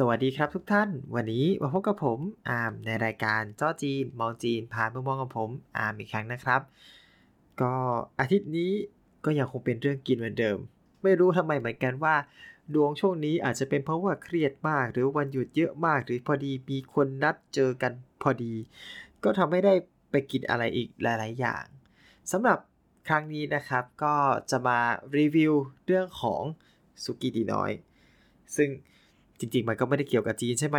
สวัสดีครับทุกท่าน วันนี้มาพบกับผมอาร์มในรายการจ้อจีน มองจีนผ่านมุมมองของผมอาร์มอีกครั้งนะครับ ก็อาทิตย์นี้ก็ยังคงเป็นเรื่องกินเหมือนเดิม ไม่รู้ทำไมเหมือนกันว่า ดวงช่วงนี้อาจจะเป็นเพราะว่าเครียดมาก หรือวันหยุดเยอะมาก หรือพอดีมีคนนัดเจอกันพอดี ก็ทำให้ได้ไปกินอะไรอีกหลาย ๆ อย่างสำหรับครั้งนี้นะครับก็จะมารีวิวเรื่องของสุกี้ดีน้อย ซึ่ง จริงๆ มันก็ไม่ได้เกี่ยวกับจีนใช่ไหม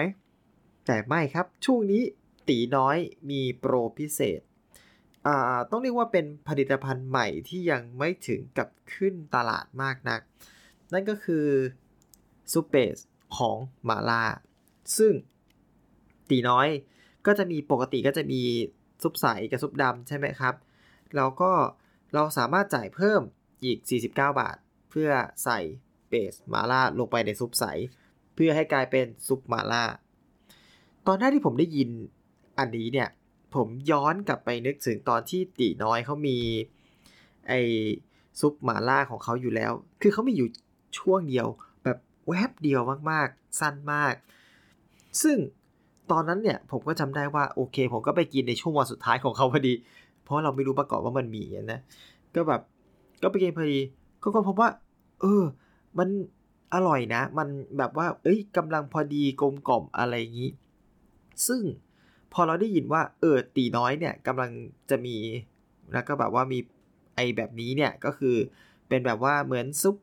แต่ไม่ครับ ช่วงนี้ตีน้อยมีโปรพิเศษ อ่า ต้องเรียกว่าเป็นผลิตภัณฑ์ใหม่ที่ยังไม่ถึงกับขึ้นตลาดมากนัก นั่นก็คือซูเปสของมาล่า ซึ่งตีน้อยก็จะมีปกติก็จะมีซุปใสกับซุปดำใช่ไหมครับ แล้วก็เราสามารถจ่ายเพิ่มอีก 49 บาท เพื่อใส่เบสมาล่าลงไปในซุปใส พื่อให้กลายเป็นซุปมาล่า ตอนแรกที่ผมได้ยินอันนี้เนี่ย ผมย้อนกลับไปนึกถึงตอนที่ตีน้อยเขามีไอซุปหมาล่าของเขาอยู่แล้ว คือเขามีอยู่ช่วงเดียว แบบแวบเดียวมากๆ สั้นมาก ซึ่งตอนนั้นเนี่ยผมก็จำได้ว่าโอเค ผมก็ไปกินในช่วงวันสุดท้ายของเขาพอดี เพราะเราไม่รู้มาก่อนว่ามันมีนะ ก็แบบก็ไปกินพอดี ก็ก็พบว่า เออ มัน อร่อยนะ มันแบบว่า เอ้ยกำลังพอดีกลมกล่อมอะไรอย่างนี้ ซึ่งพอเราได้ยินว่า เออตีน้อยเนี่ยกำลังจะมีแล้วก็แบบว่ามีไอแบบนี้เนี่ยก็คือเป็นแบบว่าเหมือนซุป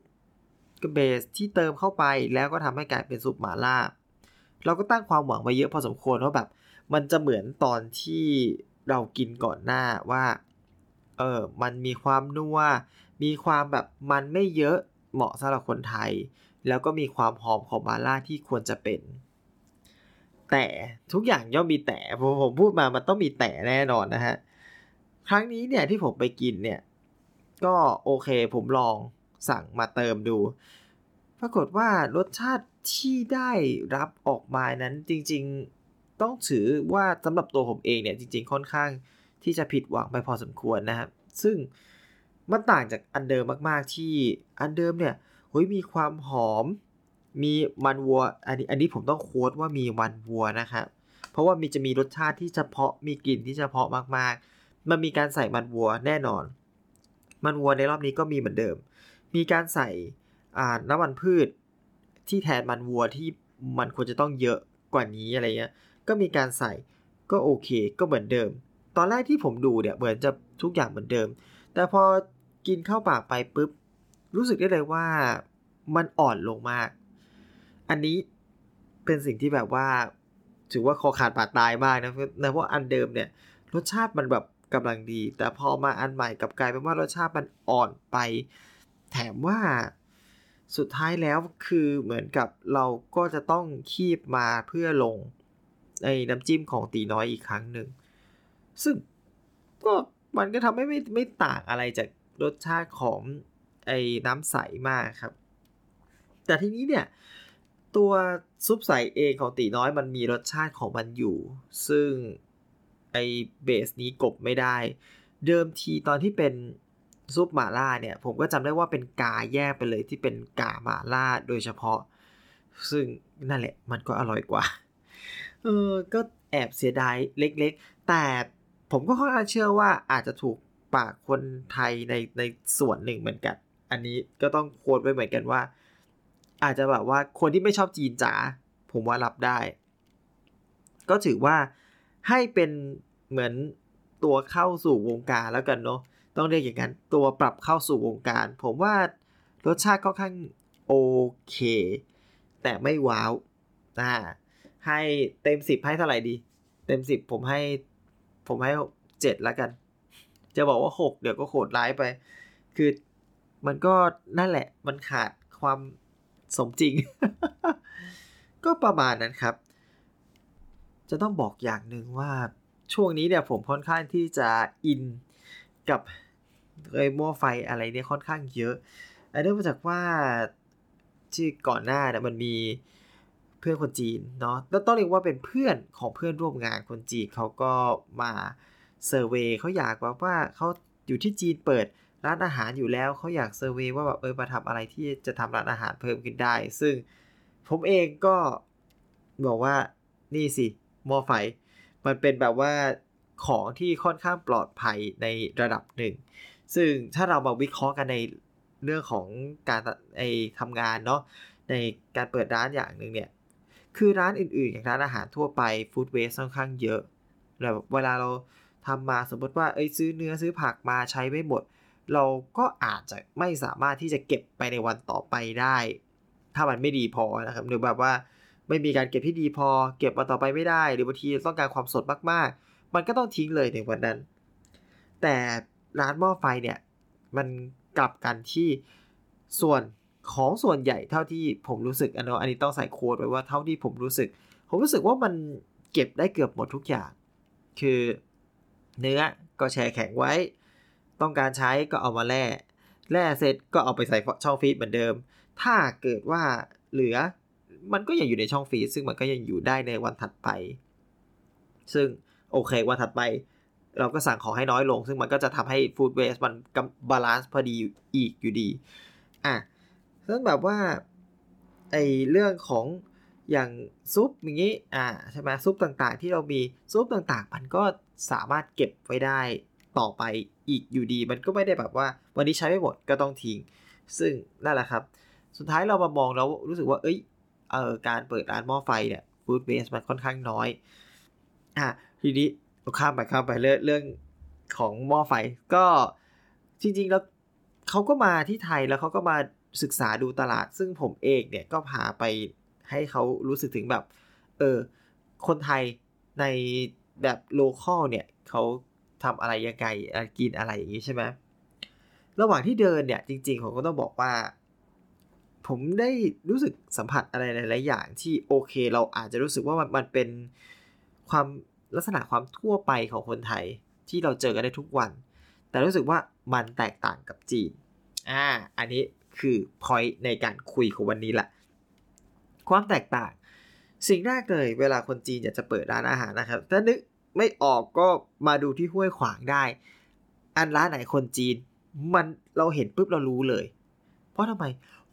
เบสที่เติมเข้าไปแล้วก็ทำให้กลายเป็นซุปหมาล่า เราก็ตั้งความหวังไว้เยอะพอสมควรว่าแบบ มันจะเหมือนตอนที่เรากินก่อนหน้าว่า เออมันมีความนัว มีความแบบมันไม่เยอะเหมาะสำหรับคนไทย แล้วก็มีความหอมของมาล่าที่ควรจะเป็น แต่ทุกอย่างย่อมมีแต่ผมผมพูดมามันต้องมีแต่แน่นอนนะฮะ ครั้งนี้เนี่ยที่ผมไปกินเนี่ย ก็โอเคผมลองสั่งมาเติมดู ปรากฏว่ารสชาติที่ได้รับออกมานั้นจริงๆต้องถือว่าสำหรับตัวผมเองเนี่ยจริง ๆ ค่อนข้างที่จะผิดหวังไปพอสมควรนะครับ ซึ่งมันต่างจากอันเดิมมากๆที่อันเดิมเนี่ย เฮ้ยมีความหอม มีมันวัว อันนี้อันนี้ผมต้องโค้ดว่ามีมันวัวนะครับเพราะว่ามีจะมีรสชาติที่เฉพาะมีกลิ่นที่เฉพาะมากๆ มันมีการใส่มันวัวแน่นอน มันวัวในรอบนี้ก็มีเหมือนเดิม มีการใส่น้ำมันพืชที่แทนมันวัวที่มันควรจะต้องเยอะกว่านี้อะไรเงี้ย ก็มีการใส่ก็โอเคก็เหมือนเดิม ตอนแรกที่ผมดูเนี่ยเหมือนจะทุกอย่างเหมือนเดิม แต่พอกินเข้าปากไปปุ๊บ รู้สึกได้เลยว่ามันอ่อนลงมาก อันนี้เป็นสิ่งที่แบบว่า ถือว่าคอขาดบาดตายมากนะเพราะอันเดิมเนี่ย รสชาติมันแบบกำลังดี แต่พอมาอันใหม่กับกลายเป็นว่ารสชาติมันอ่อนไป แถมว่าสุดท้ายแล้วคือเหมือนกับเราก็จะต้องคีบมาเพื่อลงในน้ำจิ้มของตีน้อยอีกครั้งหนึ่ง ซึ่งก็มันก็ทำให้ไม่ไม่ต่างอะไรจากรสชาติของ ไอ้น้ำใสมากครับ แต่ทีนี้เนี่ย ตัวซุปใสเองของตีน้อยมันมีรสชาติของมันอยู่ ซึ่งไอ้เบสนี้กบไม่ได้ เดิมทีตอนที่เป็นซุปหมาล่าเนี่ย ผมก็จำได้ว่าเป็นกาแยกไปเลยที่เป็นกาหมาล่าโดยเฉพาะ ซึ่งนั่นแหละมันก็อร่อยกว่า เออก็แอบเสียดายเล็กๆ แต่ผมก็ค่อนข้างเชื่อว่าอาจจะถูกปากคนไทยในในส่วนหนึ่งเหมือนกัน อันนี้ก็ต้องโค้ดไว้เหมือนกันว่า อาจจะแบบว่าคนที่ไม่ชอบจีนจ๋าผมว่ารับได้ ก็ถือว่าให้เป็นเหมือนตัวเข้าสู่วงการแล้วกันเนาะต้องเรียกอย่างนั้น ตัวปรับเข้าสู่วงการ ผมว่ารสชาติค่อนข้างโอเค แต่ไม่ว้าวนะให้เต็มสิบให้เท่าไหร่ดี เต็มสิบผมให้ ผมให้เจ็ดแล้วกัน จะบอกว่าหกเดี๋ยวก็โหดร้ายไป คือ มันก็นั่นแหละ มันขาดความสมจริง ก็ประมาณนั้นครับ จะต้องบอกอย่างหนึ่งว่าช่วงนี้เนี่ยผมค่อนข้างที่จะอินกับเอยมั่วไฟอะไรเนี่ยค่อนข้างเยอะอันนี้มาจากว่าที่ก่อนหน้าเนี่ยมันมีเพื่อนคนจีนเนาะแล้วต้องเรียกว่าเป็นเพื่อนของเพื่อนร่วมงานคนจีนเขาก็มาเซอร์เวยเขาอยากว่าว่าเขาอยู่ที่จีนเปิด ร้านอาหารอยู่แล้วเขาอยากเซอร์เวยว่าแบบเออมาทำอะไรที่จะทำร้านอาหารเพิ่มขึ้นได้ ซึ่งผมเองก็บอกว่านี่สิมอไฟ มันเป็นแบบว่าของที่ค่อนข้างปลอดภัยในระดับหนึ่ง ซึ่งถ้าเรามาวิเคราะห์กันในเรื่องของการไอทำงานเนาะในการเปิดร้านอย่างหนึ่งเนี่ย คือร้านอื่นๆ อย่างร้านอาหารทั่วไปฟู้ดเวสค่อนข้างเยอะแบบเวลาเราทำมาสมมติว่าเอ้ยซื้อเนื้อซื้อผักมาใช้ไม่หมด เราก็อาจจะไม่สามารถที่จะเก็บไปในวันต่อไปได้ ถ้ามันไม่ดีพอนะครับ หรือแบบว่าไม่มีการเก็บที่ดีพอ เก็บวันต่อไปไม่ได้ หรือบางทีต้องการความสดมากๆ มันก็ต้องทิ้งเลยในวันนั้น แต่ร้านหม้อไฟเนี่ยมันกลับกันที่ส่วนของส่วนใหญ่เท่าที่ผมรู้สึกอันนี้อันนี้ต้องใส่โค้ดไว้ว่าเท่าที่ผมรู้สึก ผมรู้สึกว่ามันเก็บได้เกือบหมดทุกอย่าง คือเนื้อก็แช่แข็งไว้ ต้องการใช้ก็เอามาแล่แล่เสร็จก็เอาไปใส่ช่องฟีดเหมือนเดิม ถ้าเกิดว่าเหลือมันก็ยังอยู่ในช่องฟีดซึ่งมันก็ยังอยู่ได้ในวันถัดไป ซึ่งโอเควันถัดไป เราก็สั่งของให้น้อยลง ซึ่งมันก็จะทำให้ food waste มัน balance พอดีอีกอยู่ดีอะซึ่งแบบว่าไอเรื่องของอย่างซุปอย่างนี้อ่าใช่ไหมซุปต่างๆ ที่เรามีซุปต่างๆ มันก็สามารถเก็บไว้ได้ ต่อไปอีกอยู่ดี มันก็ไม่ได้แบบว่า วันนี้ใช้ไม่หมดก็ต้องทิ้ง ซึ่งนั่นแหละครับ สุดท้ายเรามามองแล้วรู้สึกว่า เอ้ยเออการเปิดร้านหม้อไฟเนี่ยฟู้ดเวสมันค่อนข้างน้อยอะทีนี้ข้ามไปข้ามไปเรื่องเรื่องของหม้อไฟก็จริง ๆ แล้วเขาก็มาที่ไทยแล้วเขาก็มาศึกษาดูตลาด ซึ่งผมเองเนี่ยก็พาไปให้เขารู้สึกถึงแบบ เออ คนไทยในแบบโลคอลเนี่ยเขา ทำอะไรยังไงกินอะไรอย่างนี้ใช่ไหมระหว่างที่เดินเนี่ยจริงๆผมก็ต้องบอกว่า ผมได้รู้สึกสัมผัสอะไรหลายๆอย่างที่โอเคเราอาจจะรู้สึกว่ามันมันเป็นความลักษณะความทั่วไปของคนไทยที่เราเจอกันได้ทุกวัน แต่รู้สึกว่ามันแตกต่างกับจีนอ่าอันนี้คือพอยต์ในการคุยของวันนี้แหละความแตกต่าง สิ่งแรกเลยเวลาคนจีนอยากจะเปิดร้านอาหารนะครับถ้านึก ไม่ออกก็มาดูที่ห้วยขวางได้ อันร้านไหนคนจีน มันเราเห็นปุ๊บเรารู้เลย เพราะทำไม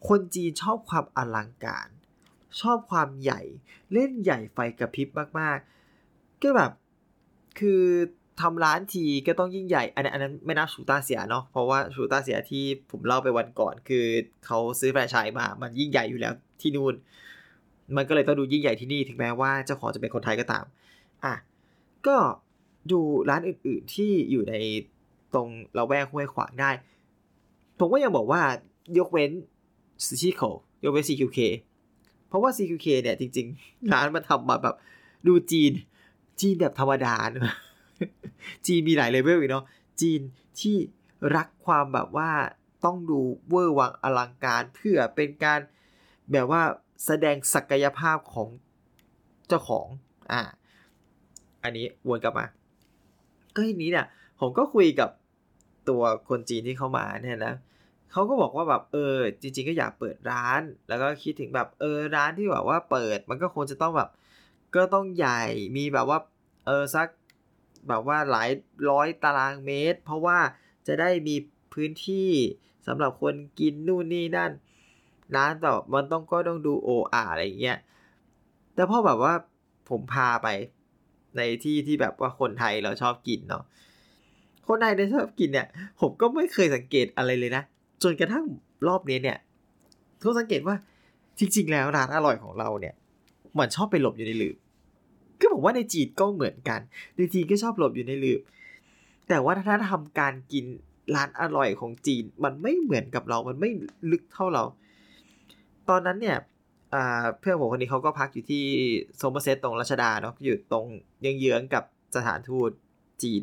คนจีนชอบความอลังการ ชอบความใหญ่เล่นใหญ่ไฟกระพริบมากๆ ก็แบบคือทำร้านทีก็ต้องยิ่งใหญ่ อันนั้นอันนั้นไม่นับชูตาเสียเนาะเพราะว่าชูตาเสียที่ผมเล่าไปวันก่อน คือเขาซื้อแฟรนไชส์มา มันยิ่งใหญ่อยู่แล้วที่นู่นมันก็เลยต้องดูยิ่งใหญ่ที่นี่ถึงแม้ว่าเจ้าของจะเป็นคนไทยก็ตาม อะ ก็ดูร้านอื่น ๆที่อยู่ในตรงเราแวกห้วยขวางได้ ผมก็ยังบอกว่ายกเว้นซูชิโรยกเว้น CQK เพราะว่า CQK เนี่ยจริง ๆ ร้านมันทำมาแบบดูจีน จีนแบบธรรมดาเนอะจีนมีหลายเลเวลอีกเนาะจีนที่รักความแบบว่าต้องดูเวอร์วังอลังการเพื่อเป็นการแบบว่าแสดงศักยภาพของเจ้าของ อ่า อันนี้วนกลับมา ก็ทีนี้เนี่ยผมก็คุยกับตัวคนจีนที่เข้ามาเนี่ยนะเขาก็บอกว่าแบบเออ จริง ๆ ก็อยากเปิดร้าน แล้วก็คิดถึงแบบเออร้านที่แบบว่าเปิด มันก็คงจะต้องแบบ ก็ต้องใหญ่มีแบบว่าเออสักแบบว่าหลายร้อยตารางเมตร เพราะว่าจะได้มีพื้นที่สำหรับคนกินนู่นนี่นั่นร้านต่อมันต้องก็ต้องดูโออาอะไรเงี้ยแต่พอแบบว่าผมพาไป ในที่ที่แบบว่าคนไทยเราชอบกินเนาะคนไทยเราชอบกินเนี่ย ผมก็ไม่เคยสังเกตอะไรเลยนะ จนกระทั่งรอบนี้เนี่ยทุกสังเกตว่าจริง ๆ แล้วร้านอร่อยของเราเนี่ยมันชอบไปหลบอยู่ในหลืบก็ผมว่าในจีนก็เหมือนกัน ในจีนก็ชอบหลบอยู่ในหลืบแต่ว่าถ้าทำการกินร้านอร่อยของจีน มันไม่เหมือนกับเรา มันไม่ลึกเท่าเรา ตอนนั้นเนี่ย เพื่อนผมคนนี้เขาก็พักอยู่ที่โซมเซตตรงรัชดาเนาะอยู่ตรงเยื้องๆกับสถานทูตจีน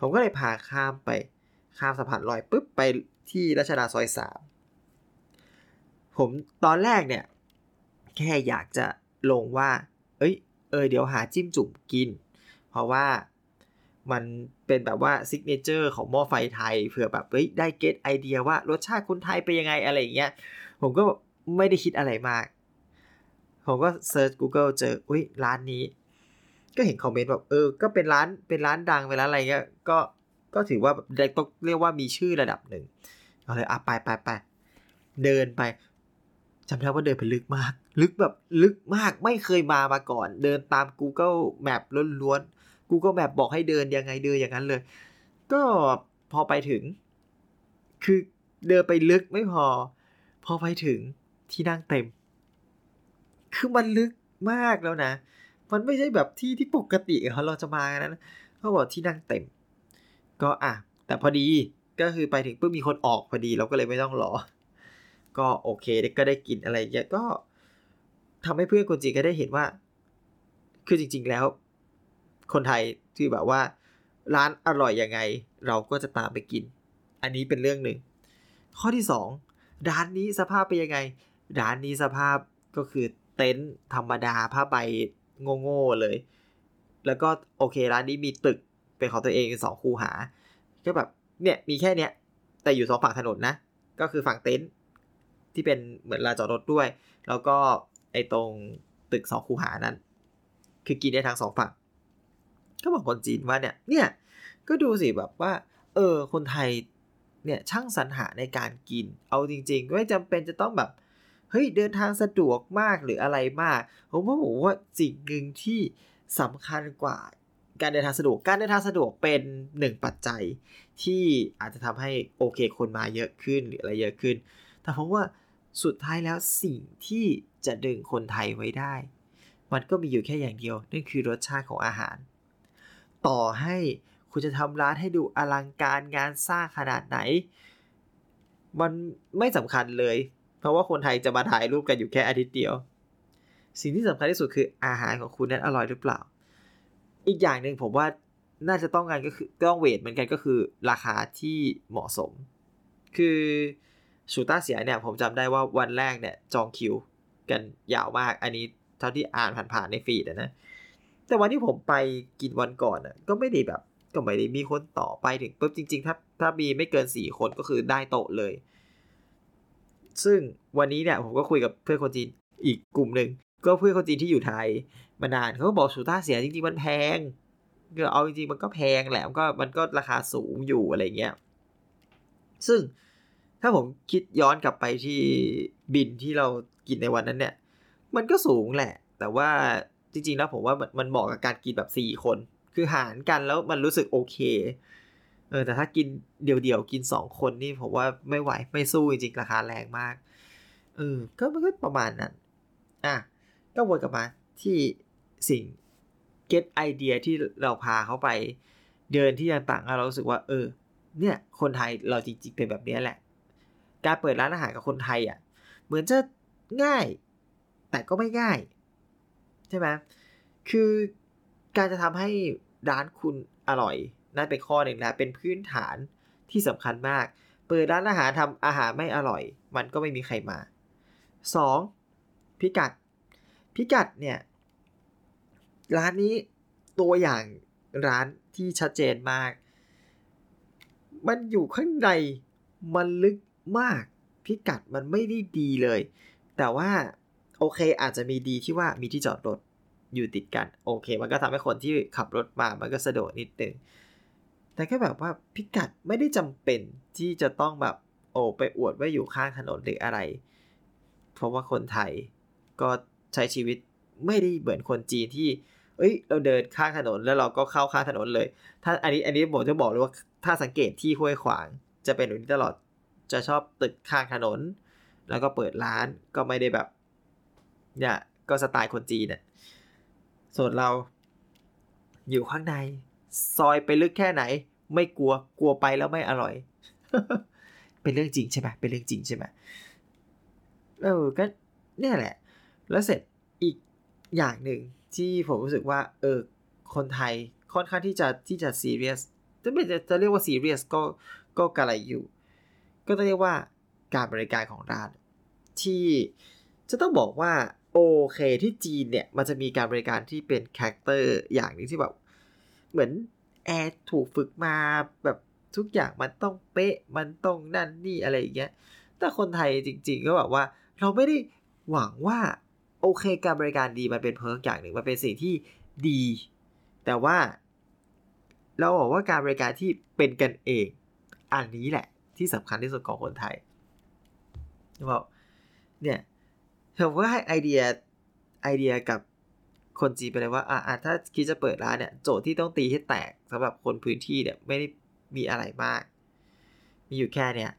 ผมก็เลยพาข้ามไปข้ามสะพานลอยปุ๊บไปที่รัชดาซอยสามผมตอนแรกเนี่ย แค่อยากจะลงว่า เอ้ย เออเดี๋ยวหาจิ้มจุ่มกิน เพราะว่ามันเป็นแบบว่า signature ของหม้อไฟไทยเผื่อแบบเฮ้ยได้ get idea ว่ารสชาติคนไทยเป็นยังไงอะไรอย่างเงี้ยผมก็ ไม่ได้คิดอะไรมาก ผมก็ search Google เจอ อุ้ยร้านนี้ ก็เห็นคอมเมนต์แบบเออ ก็เป็นร้านเป็นร้านดังเป็นร้านอะไรเงี้ยก็ก็ถือว่าต้องเรียกว่ามีชื่อระดับหนึ่งเอาเลยอะไปไปไปเดินไปจำได้ว่าเดินไปลึกมาก ลึกแบบลึกมากไม่เคยมามาก่อน เดินตาม Google Map ล้วนๆ Google Map บอกให้เดินยังไงเดินอย่างนั้นเลย ก็พอไปถึง คือเดินไปลึกไม่พอ พอไปถึง ที่นั่งเต็ม คือมันลึกมากแล้วนะ มันไม่ใช่แบบที่ที่ปกติเราจะมากันนะเขาบอกที่นั่งเต็ม ก็อะ แต่พอดีก็คือไปถึงปุ๊บมีคนออกพอดีเราก็เลยไม่ต้องรอ ก็โอเคก็ได้กินอะไรเงี้ยก็ทำให้เพื่อนคนจีนก็ได้เห็นว่า คือจริง ๆแล้ว คนไทยที่แบบว่า ร้านอร่อยยังไง เราก็จะตามไปกิน อันนี้เป็นเรื่องหนึ่ง ข้อที่สองร้านนี้สภาพเป็นยังไง ร้านนี้สภาพก็คือเต็นท์ธรรมดาผ้าใบโง่ๆเลย แล้วก็โอเคร้านนี้มีตึกเป็นของตัวเองสองคูหา ก็แบบเนี่ยมีแค่เนี้ย แต่อยู่สองฝั่งถนนนะ ก็คือฝั่งเต็นท์ที่เป็นเหมือนลานจอดรถด้วย แล้วก็ไอ้ตรงตึกสองคูหานั้น คือกินได้ทั้งสองฝั่ง ก็บอกคนจีนว่าเนี่ย เนี่ย ก็ดูสิแบบว่า เออ คนไทยเนี่ยช่างสรรหาในการกิน เอาจริง ๆ ไม่จำเป็นจะต้องแบบ เฮ้ยเดินทางสะดวกมากหรืออะไรมาก ผมว่าผมว่าสิ่งหนึ่งที่สำคัญกว่าการเดินทางสะดวก การเดินทางสะดวกเป็นหนึ่งปัจจัยที่อาจจะทำให้โอเคคนมาเยอะขึ้นหรืออะไรเยอะขึ้น แต่ผมว่าสุดท้ายแล้วสิ่งที่จะดึงคนไทยไว้ได้ มันก็มีอยู่แค่อย่างเดียว นั่นคือรสชาติของอาหาร ต่อให้คุณจะทำร้านให้ดูอลังการงานสร้างขนาดไหน มันไม่สำคัญเลย เพราะว่าคนไทยจะมาถ่ายรูปกันอยู่แค่อาทิตย์เดียว สิ่งที่สำคัญที่สุดคืออาหารของคุณนั้นอร่อยหรือเปล่า อีกอย่างหนึ่งผมว่าน่าจะต้องงานก็คือต้องเวทเหมือนกันก็คือราคาที่เหมาะสม คือชูต้าเสียเนี่ยผมจำได้ว่าวันแรกเนี่ยจองคิวกันยาวมาก อันนี้เท่าที่อ่านผ่านๆในฟีดนะ แต่วันที่ผมไปกินวันก่อนอะก็ไม่ได้แบบก็ไม่ได้มีคนต่อไปถึงปุ๊บจริง ๆ ถ้าถ้ามีไม่เกินสี่คนก็คือได้โต๊ะเลย ซึ่งวันนี้เนี่ยผมก็คุยกับเพื่อนคนจีนอีกกลุ่มหนึ่งก็เพื่อนคนจีนที่อยู่ไทยมานานเขาก็บอกชูต้าเสียจริงๆมันแพงก็เอาจริงๆมันก็แพงแหละมันก็มันก็ราคาสูงอยู่อะไรเงี้ยซึ่งถ้าผมคิดย้อนกลับไปที่บินที่เรากินในวันนั้นเนี่ย มันก็สูงแหละ แต่ว่าจริงๆแล้วผมว่ามันมันเหมาะกับการกินแบบสี่คน คือหารกันแล้วมันรู้สึกโอเค เออแต่ถ้ากินเดี่ยวๆกินสองคนนี่ผมว่าไม่ไหวไม่สู้จริงๆราคาแรงมากเออก็มันก็ประมาณนั้น อะก็วนกลับมาที่สิ่ง get ไอเดียที่เราพาเขาไปเดินที่ต่างๆเรารู้สึกว่า เออ เนี่ย คนไทยเราจริงๆเป็นแบบนี้แหละ การเปิดร้านอาหารกับคนไทยอะ เหมือนจะง่าย แต่ก็ไม่ง่าย ใช่ไหมคือการจะทำให้ร้านคุณอร่อย นั่นเป็นข้อหนึ่งนะเป็นพื้นฐานที่สำคัญมาก เปิดร้านอาหารทำอาหารไม่อร่อย มันก็ไม่มีใครมา 2. พิกัด พิกัดเนี่ย ร้านนี้ตัวอย่างร้านที่ชัดเจนมาก มันอยู่ข้างในมันลึกมาก พิกัดมันไม่ได้ดีเลย แต่ว่าโอเคอาจจะมีดีที่ว่ามีที่จอดรถอยู่ติดกัน โอเค มันก็ทำให้คนที่ขับรถมา มันก็สะดวกนิดนึง แต่แค่แบบว่าพิกัดไม่ได้จำเป็นที่จะต้องแบบโอ้ไปอวดว่าอยู่ข้างถนนหรืออะไร เพราะว่าคนไทยก็ใช้ชีวิตไม่ได้เหมือนคนจีนที่ เอ้ย เราเดินข้างถนนแล้วเราก็เข้าข้างถนนเลย ถ้าอันนี้อันนี้ผมจะบอกเลยว่าถ้าสังเกตที่ห้วยขวาง จะเป็นแบบนี้ตลอดจะชอบตึกข้างถนน แล้วก็เปิดร้านก็ไม่ได้แบบเนี่ยก็สไตล์คนจีนเนี่ยส่วนเราอยู่ข้างใน ซอยไปลึกแค่ไหน ไม่กลัวกลัวไปแล้วไม่อร่อย เป็นเรื่องจริงใช่ไหมเป็นเรื่องจริงใช่ไหมเออก็เนี่ยแหละ แล้วเสร็จอีกอย่างหนึ่งที่ผมรู้สึกว่า เออ คนไทยค่อนข้างที่จะที่จะซีเรียสจะไม่จะจะเรียกว่าซีเรียสก็ก็กระไรอยู่ ก็ต้องเรียกว่าการบริการของร้าน ที่จะต้องบอกว่า โอเคที่จีนเนี่ย มันจะมีการบริการที่เป็น character อย่างนึงที่แบบ เหมือนแอร์ถูกฝึกมาแบบทุกอย่างมันต้องเป๊ะมันต้องนั่นนี่อะไรอย่างเงี้ยแต่คนไทยจริง ๆ ก็แบบว่า เราไม่ได้หวังว่าโอเคการบริการดีมันเป็น perk อย่างหนึ่งมันเป็นสิ่งที่ดี แต่ว่า เราบอกว่าการบริการที่เป็นกันเอง อันนี้แหละ ที่สำคัญที่สุดของคนไทยบอกเนี่ยผมก็ให้ไอเดียไอเดียกับ คนจีนไปเลยว่าอ่าถ้าคิดจะเปิดร้านเนี่ยโจทย์ที่ต้องตีให้แตกสำหรับคนพื้นที่เนี่ยไม่ได้มีอะไรมาก มีอยู่แค่เนี่ย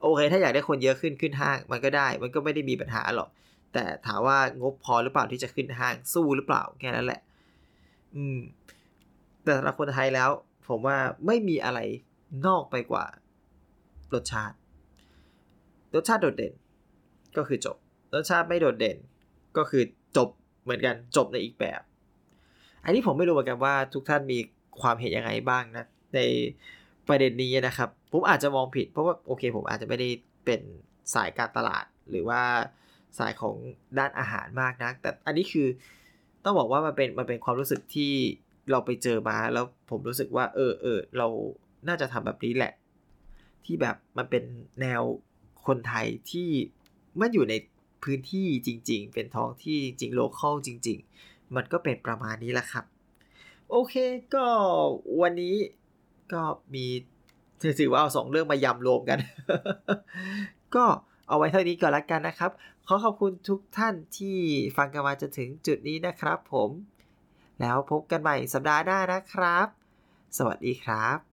โอเค ถ้าอยากได้คนเยอะขึ้นขึ้นห้าง มันก็ได้ มันก็ไม่ได้มีปัญหาหรอก แต่ถามว่างบพอหรือเปล่าที่จะขึ้นห้างสู้หรือเปล่าแค่นั้นแหละ อืม แต่สำหรับคนไทยแล้ว ผมว่าไม่มีอะไรนอกไปกว่ารสชาติ รสชาติโดดเด่น ก็คือจบ รสชาติไม่โดดเด่น ก็คือ เหมือนกันจบในอีกแบบ อันนี้ผมไม่รู้เหมือนกันว่าทุกท่านมีความเห็นยังไงบ้างนะในประเด็นนี้นะครับ ผมอาจจะมองผิดเพราะว่าโอเค ผมอาจจะไม่ได้เป็นสายการตลาดหรือว่าสายของด้านอาหารมากนะแต่อันนี้คือต้องบอกว่ามันเป็นมันเป็นความรู้สึกที่เราไปเจอมาแล้วผมรู้สึกว่า เออเออเราน่าจะทำแบบนี้แหละ ที่แบบมันเป็นแนวคนไทยที่มันอยู่ใน พื้นที่จริง ๆ เป็นท้องที่จริงโลเคอลจริง ๆ มันก็เป็นประมาณนี้แหละครับ โอเคก็วันนี้ก็มีถือว่าเอาสองเรื่องมายำรวมกัน ก็เอาไว้เท่านี้ก่อนละกันนะครับ ขอขอบคุณทุกท่านที่ฟังกันมาจนถึงจุดนี้นะครับผม แล้วพบกันใหม่สัปดาห์หน้านะครับ สวัสดีครับ